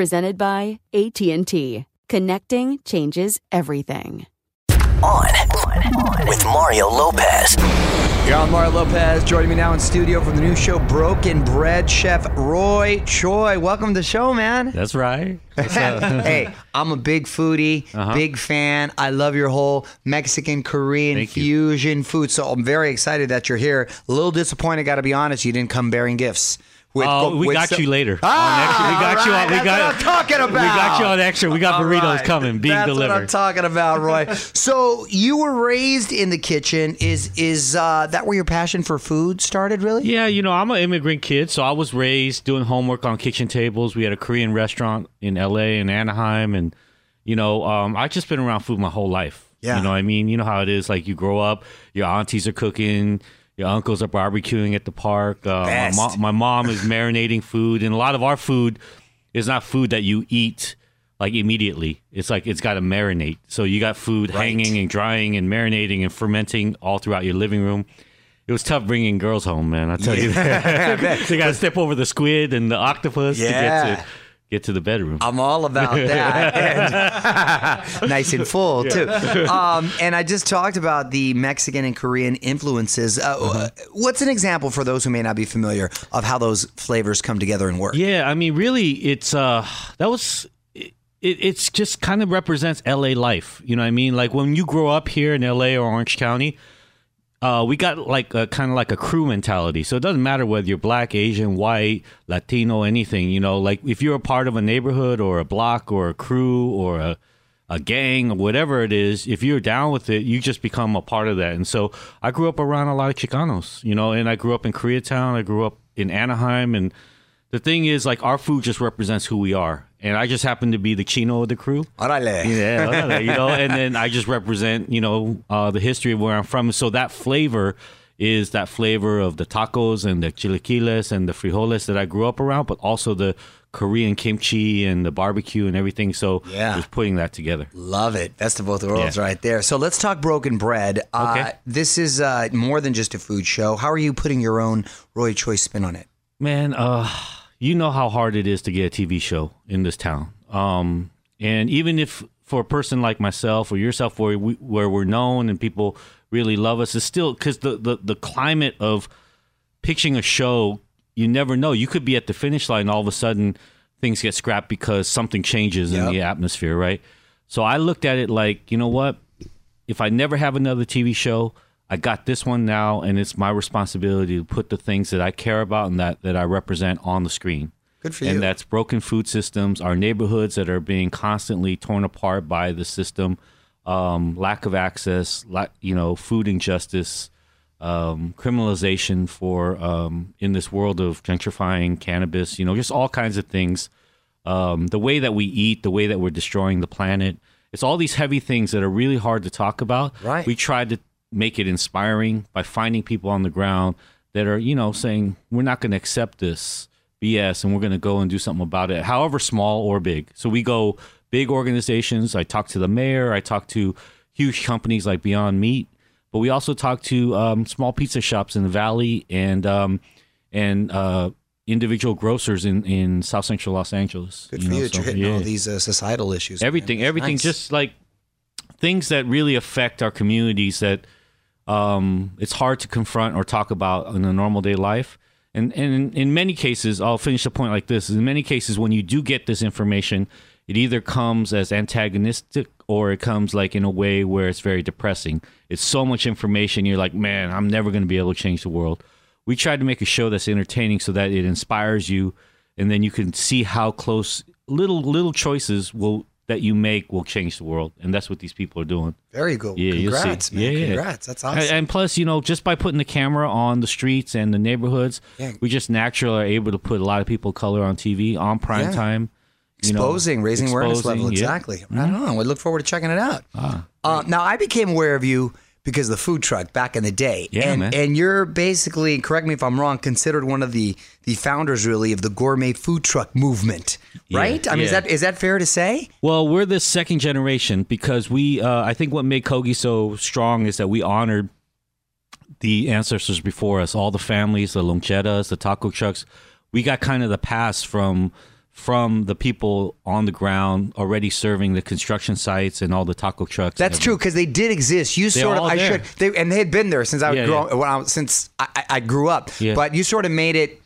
Presented by AT&T. Connecting changes everything. On, with Mario Lopez. You're on Mario Lopez. Joining me now in studio from the new show Broken Bread, Chef Roy Choi. Welcome to the show, man. That's right. hey, I'm a big foodie, Uh-huh. big fan. I love your whole Mexican, Korean Thank you. fusion food. So I'm very excited that you're here. A little disappointed, got to be honest. You didn't come bearing gifts. With, Oh, we got some- you later. Ah, we got you all on. We right, got. I'm talking about. We got you on extra. We got All burritos right. coming, being That's delivered. what I'm talking about, Roy. so you were raised in the kitchen. Is is uh, that where your passion for food started? Really? Yeah, you know, I'm an immigrant kid, so I was raised doing homework on kitchen tables. We had a Korean restaurant in L.A. and Anaheim, and you know, um, I just been around food my whole life. Yeah. you know, what I mean, you know how it is. Like you grow up, your aunties are cooking. Your uncles are barbecuing at the park. Uh, my, mo- my mom is marinating food, and a lot of our food is not food that you eat like immediately. It's like it's got to marinate. So you got food Right. hanging and drying and marinating and fermenting all throughout your living room. It was tough bringing girls home, man. I tell you that. they got to step over the squid and the octopus to get to get to the bedroom. I'm all about that. And- nice and full too. Um, and I just talked about the Mexican and Korean influences. Uh, Uh-huh. What's an example for those who may not be familiar of how those flavors come together and work? Yeah, I mean, really, it's uh, that was it. It's just kind of represents L.A. life. You know what I mean? Like when you grow up here in L.A. or Orange County, uh, we got like a kind of like a crew mentality. So it doesn't matter whether you're black, Asian, white, Latino, anything. You know, like if you're a part of a neighborhood or a block or a crew or a a gang or whatever it is, if you're down with it, you just become a part of that. And so I grew up around a lot of Chicanos, you know, and I grew up in Koreatown. I grew up in Anaheim. And the thing is, like, our food just represents who we are. And I just happen to be the chino of the crew. Orale. Yeah, well, you know, and then I just represent, you know, uh, the history of where I'm from. So that flavor is that flavor of the tacos and the chilaquiles and the frijoles that I grew up around, but also the Korean kimchi and the barbecue and everything. So Yeah. just putting that together. Love it. Best of both worlds Yeah. right there. So let's talk broken bread. Uh, Okay. this is uh, more than just a food show. How are you putting your own Roy Choi's spin on it? Man, uh, you know how hard it is to get a TV show in this town. Um, and even if for a person like myself or yourself, where we, where we're known and people really love us, it's still because the, the the climate of pitching a show, you never know. You could be at the finish line, all of a sudden things get scrapped because something changes in the atmosphere, right? So I looked at it like, you know what? If I never have another TV show, I got this one now, and it's my responsibility to put the things that I care about and that, that I represent on the screen. Good for and you. And that's broken food systems, our neighborhoods that are being constantly torn apart by the system, um, lack of access, la- you know, food injustice, um, criminalization for um, in this world of gentrifying cannabis, you know, just all kinds of things. Um, the way that we eat, the way that we're destroying the planet. It's all these heavy things that are really hard to talk about. Right. We tried to make it inspiring by finding people on the ground that are, you know, saying we're not going to accept this BS and we're going to go and do something about it, however small or big. So we go big organizations. I talk to the mayor. I talk to huge companies like Beyond Meat, but we also talk to um, small pizza shops in the valley and um, and uh, individual grocers in, in South Central Los Angeles. Good for know, you so, you're hitting yeah. all these uh, societal issues. man. everything everything Nice. just like things that really affect our communities that um, it's hard to confront or talk about in a normal day life. And and in, many cases i'll finish the point like this. In many cases when you do get this information it either comes as antagonistic or it comes like in a way where it's very depressing. It's so much information you're like man i'm never going to be able to change the world. We tried to make a show that's entertaining so that it inspires you and then you can see how close little little choices will that you make will change the world and that's what these people are doing Very good. yeah. Congrats, man. yeah, yeah. Congrats. That's awesome. and, and plus you know just by putting the camera on the streets and the neighborhoods Yeah. we just naturally are able to put a lot of people of color on tv on prime Yeah. time you know, exposing, raising awareness exposing, level. yeah. Mm-hmm. Exactly. Right on. We look forward to checking it out. uh, now, I became aware of you because of the food truck back in the day. Yeah, and, man. and you're basically, correct me if I'm wrong, considered one of the the founders, really, of the gourmet food truck movement, Yeah, right? I mean, is that is that fair to say? Well, we're the second generation because we. Uh, I think what made Kogi so strong is that we honored the ancestors before us, all the families, the loncheras, the taco trucks. We got kind of the pass from from the people on the ground already serving the construction sites and all the taco trucks. That's true because they did exist. You They're sort of, I there. should, they, and they had been there since I was Yeah, grow, yeah. since I, I grew up. Yeah. But you sort of made it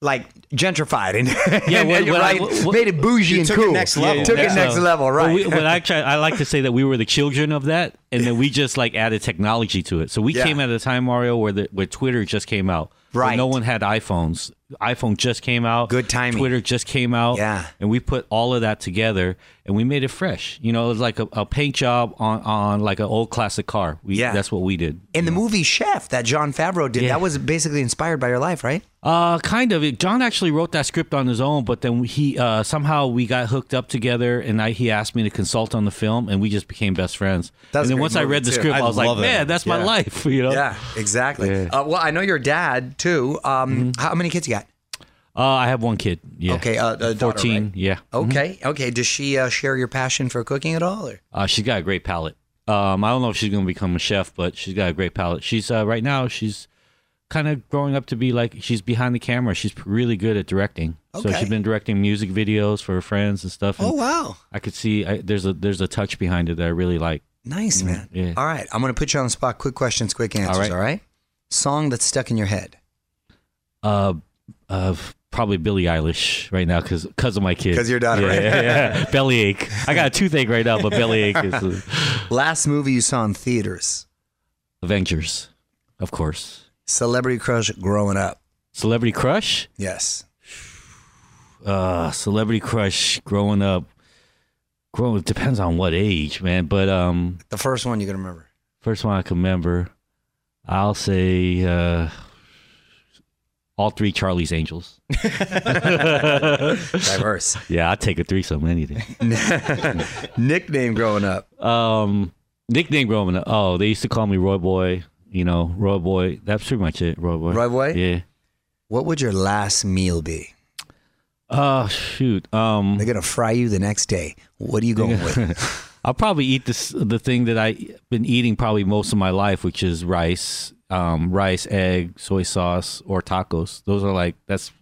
like gentrified and Yeah, what- and, what I- right, what- made it bougie and took it cool. next level. Took it Next next level, Well, right? we, but I, try, I like to say that we were the children of that, and then we just like added technology to it. So we Yeah. came at a time, Mario, where the where Twitter just came out. Right. no one had iPhones. iPhone just came out. Good timing. Twitter just came out. Yeah. And we put all of that together, and we made it fresh. You know, it was like a, a paint job on on like an old classic car. We, Yeah. That's what we did. In the movie Chef that Jon Favreau did, Yeah. that was basically inspired by your life, right? Uh, kind of. Jon actually wrote that script on his own, but then he uh, somehow we got hooked up together, and I, he asked me to consult on the film, and we just became best friends. That's and then once I read the script, I I, was like, man, that's my life. You know? Yeah, exactly. Yeah. Uh, well, I know your dad too. Um, How many kids you got? Uh, I have one kid. Yeah. Okay, uh, a daughter, fourteen. right? Yeah. Okay, okay. Does she uh, share your passion for cooking at all? Or? Uh, she's got a great palate. Um, I don't know if she's going to become a chef, but she's got a great palate. She's uh, right now she's kind of growing up to be like she's behind the camera. She's really good at directing. So she's been directing music videos for her friends and stuff. And Oh wow, I could see I, there's a there's a touch behind it that I really like. nice man. yeah. All right, I'm gonna put you on the spot. Quick questions, quick answers. right. All right. Song that's stuck in your head. Uh, uh, probably Billie Eilish right now because because of my kid. 'Cause your daughter, yeah, right? Yeah, yeah. bellyache. I got a toothache right now, but bellyache is Last movie you saw in theaters. Avengers, of course. Celebrity crush growing up. Celebrity crush. Yes. Uh, celebrity crush growing up. Growing it depends on what age, man. But um, The first one you can remember. first one I can remember, I'll say uh, all three Charlie's Angels. Diverse. Yeah, I'd take a threesome anything. Nickname growing up. Um, nickname growing up. Oh, they used to call me Roy Boy. You know, Roy Boy. That's pretty much it. Roy Boy. Roy Boy? Yeah. What would your last meal be? Oh shoot. Um, They're gonna fry you the next day. What are you going with? I'll probably eat this the thing that I've been eating probably most of my life, which is rice, um, rice, egg, soy sauce, or tacos. Those are like that's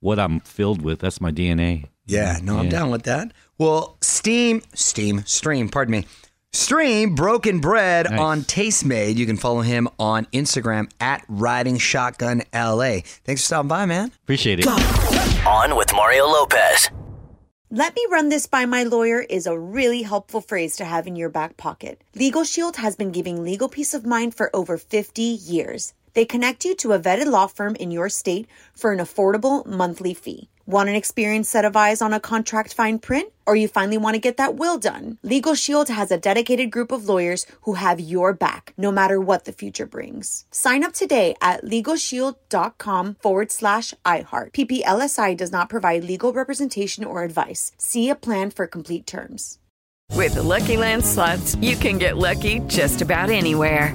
what I'm filled with. That's my DNA. Yeah, no, I'm down with that. Well, Steam, Steam, Stream, pardon me. Stream Broken Bread Nice. on Tastemade. You can follow him on Instagram at Riding Shotgun LA. Thanks for stopping by, man. Appreciate it. On with Mario Lopez. Let me run this by my lawyer is a really helpful phrase to have in your back pocket. Legal Shield has been giving legal peace of mind for over 50 years. They connect you to a vetted law firm in your state for an affordable monthly fee. Want an experienced set of eyes on a contract fine print? Or you finally want to get that will done? Legal Shield has a dedicated group of lawyers who have your back, no matter what the future brings. Sign up today at LegalShield.com forward slash iHeart. PPLSI does not provide legal representation or advice. See a plan for complete terms. With Lucky Land slots, you can get lucky just about anywhere.